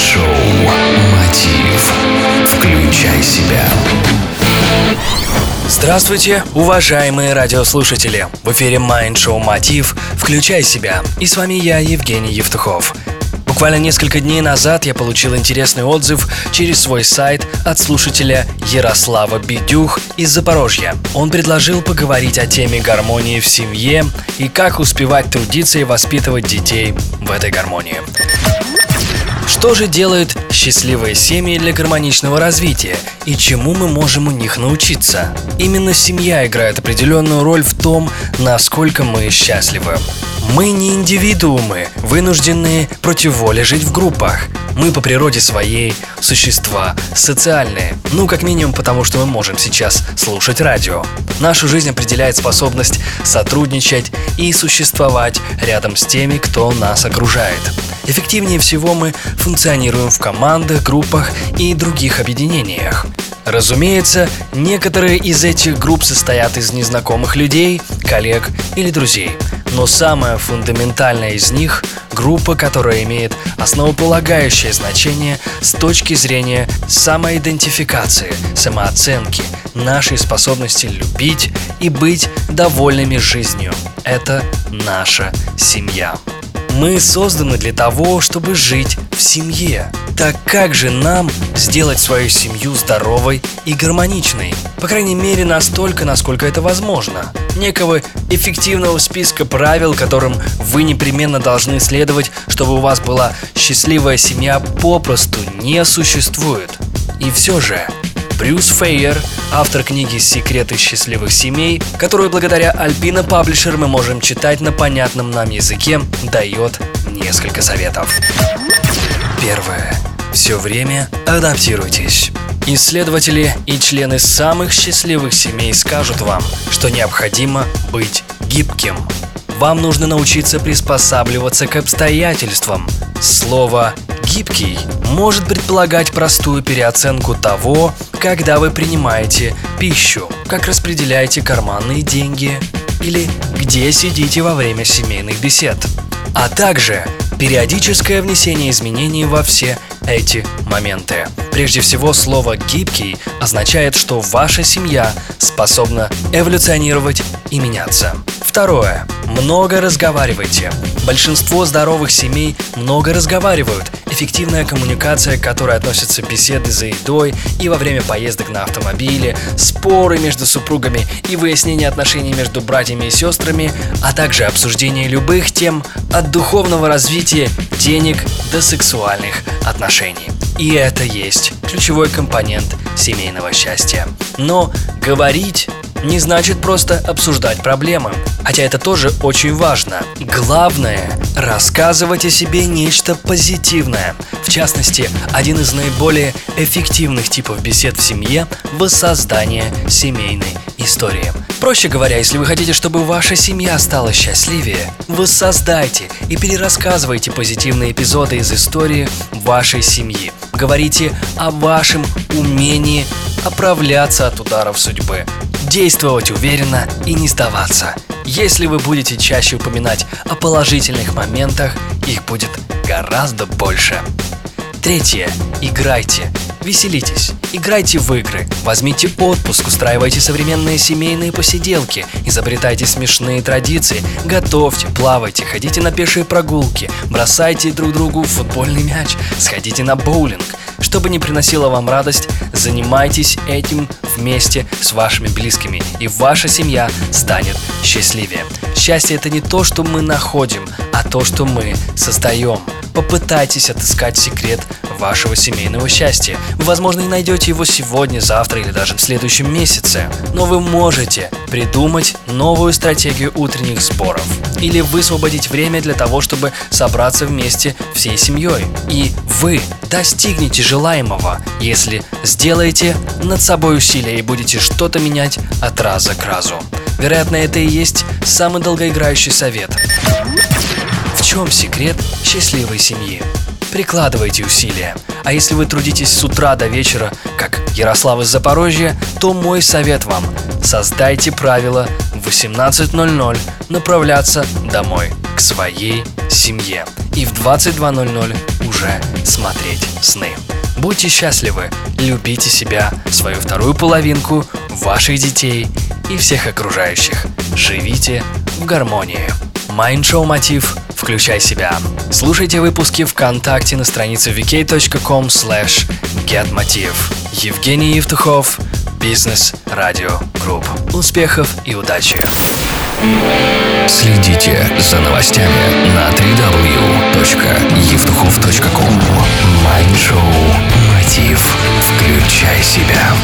Майнд-шоу «Мотив». Включай себя. Здравствуйте, уважаемые радиослушатели! В эфире Майнд-шоу «Мотив. Включай себя». И с вами я, Евгений Евтухов. Буквально несколько дней назад я получил интересный отзыв через свой сайт от слушателя Ярослава Бедюх из Запорожья. Он предложил поговорить о теме гармонии в семье и как успевать трудиться и воспитывать детей в этой гармонии. Что же делают счастливые семьи для гармоничного развития и чему мы можем у них научиться? Именно семья играет определенную роль в том, насколько мы счастливы. Мы не индивидуумы, вынужденные против воли жить в группах. Мы по природе своей существа социальные. Ну, как минимум, потому что мы можем сейчас слушать радио. Нашу жизнь определяет способность сотрудничать и существовать рядом с теми, кто нас окружает. Эффективнее всего мы функционируем в командах, группах и других объединениях. Разумеется, некоторые из этих групп состоят из незнакомых людей, коллег или друзей. Но самое фундаментальное из них – группа, которая имеет основополагающее значение с точки зрения самоидентификации, самооценки, нашей способности любить и быть довольными жизнью. Это наша семья. Мы созданы для того, чтобы жить в семье. Так как же нам сделать свою семью здоровой и гармоничной? По крайней мере, настолько, насколько это возможно. Некого эффективного списка правил, которым вы непременно должны следовать, чтобы у вас была счастливая семья, попросту не существует. И все же, Брюс Фейер, автор книги «Секреты счастливых семей», которую благодаря Альпина Паблишер мы можем читать на понятном нам языке, дает несколько советов. Первое. Все время адаптируйтесь. Исследователи и члены самых счастливых семей скажут вам, что необходимо быть гибким. Вам нужно научиться приспосабливаться к обстоятельствам. Слово «гибкий» может предполагать простую переоценку того, когда вы принимаете пищу, как распределяете карманные деньги или где сидите во время семейных бесед, а также периодическое внесение изменений во все эти моменты. Прежде всего, слово «гибкий» означает, что ваша семья способна эволюционировать и меняться. Второе. Много разговаривайте. Большинство здоровых семей много разговаривают. Эффективная коммуникация, к которой относятся беседы за едой и во время поездок на автомобиле, споры между супругами и выяснение отношений между братьями и сестрами, а также обсуждение любых тем от духовного развития, денег до сексуальных отношений. И это есть ключевой компонент семейного счастья. Но говорить не значит просто обсуждать проблемы. Хотя это тоже очень важно. Главное – рассказывать о себе нечто позитивное. В частности, один из наиболее эффективных типов бесед в семье – воссоздание семейной истории. Проще говоря, если вы хотите, чтобы ваша семья стала счастливее, воссоздайте и перерассказывайте позитивные эпизоды из истории вашей семьи. Говорите о вашем умении оправляться от ударов судьбы, действовать уверенно и не сдаваться. Если вы будете чаще упоминать о положительных моментах, их будет гораздо больше. Третье. Играйте. Веселитесь. Играйте в игры. Возьмите отпуск, устраивайте современные семейные посиделки, изобретайте смешные традиции, готовьте, плавайте, ходите на пешие прогулки, бросайте друг другу футбольный мяч, сходите на боулинг. Что бы ни приносило вам радость, занимайтесь этим вместе с вашими близкими, и ваша семья станет счастливее. Счастье это не то, что мы находим, а то, что мы создаем. Попытайтесь отыскать секрет вашего семейного счастья. Вы, возможно, не найдете его сегодня, завтра или даже в следующем месяце, но вы можете придумать новую стратегию утренних сборов или высвободить время для того, чтобы собраться вместе всей семьей. И вы достигнете желаемого, если сделаете над собой усилия и будете что-то менять от раза к разу. Вероятно, это и есть самый долгоиграющий совет. Чем секрет счастливой семьи? Прикладывайте усилия. А если вы трудитесь с утра до вечера, как Ярослав из Запорожья, то мой совет вам – создайте правила в 18.00 направляться домой, к своей семье. И в 22.00 уже смотреть сны. Будьте счастливы, любите себя, свою вторую половинку, ваших детей и всех окружающих. Живите в гармонии. Show Мотив «Включай себя». Слушайте выпуски ВКонтакте на странице vk.com slash getmotiv. Евгений Евтухов, Бизнес Радио Групп. Успехов и удачи! Следите за новостями на www.evtuhov.com Майншоу Мотив. Включай себя.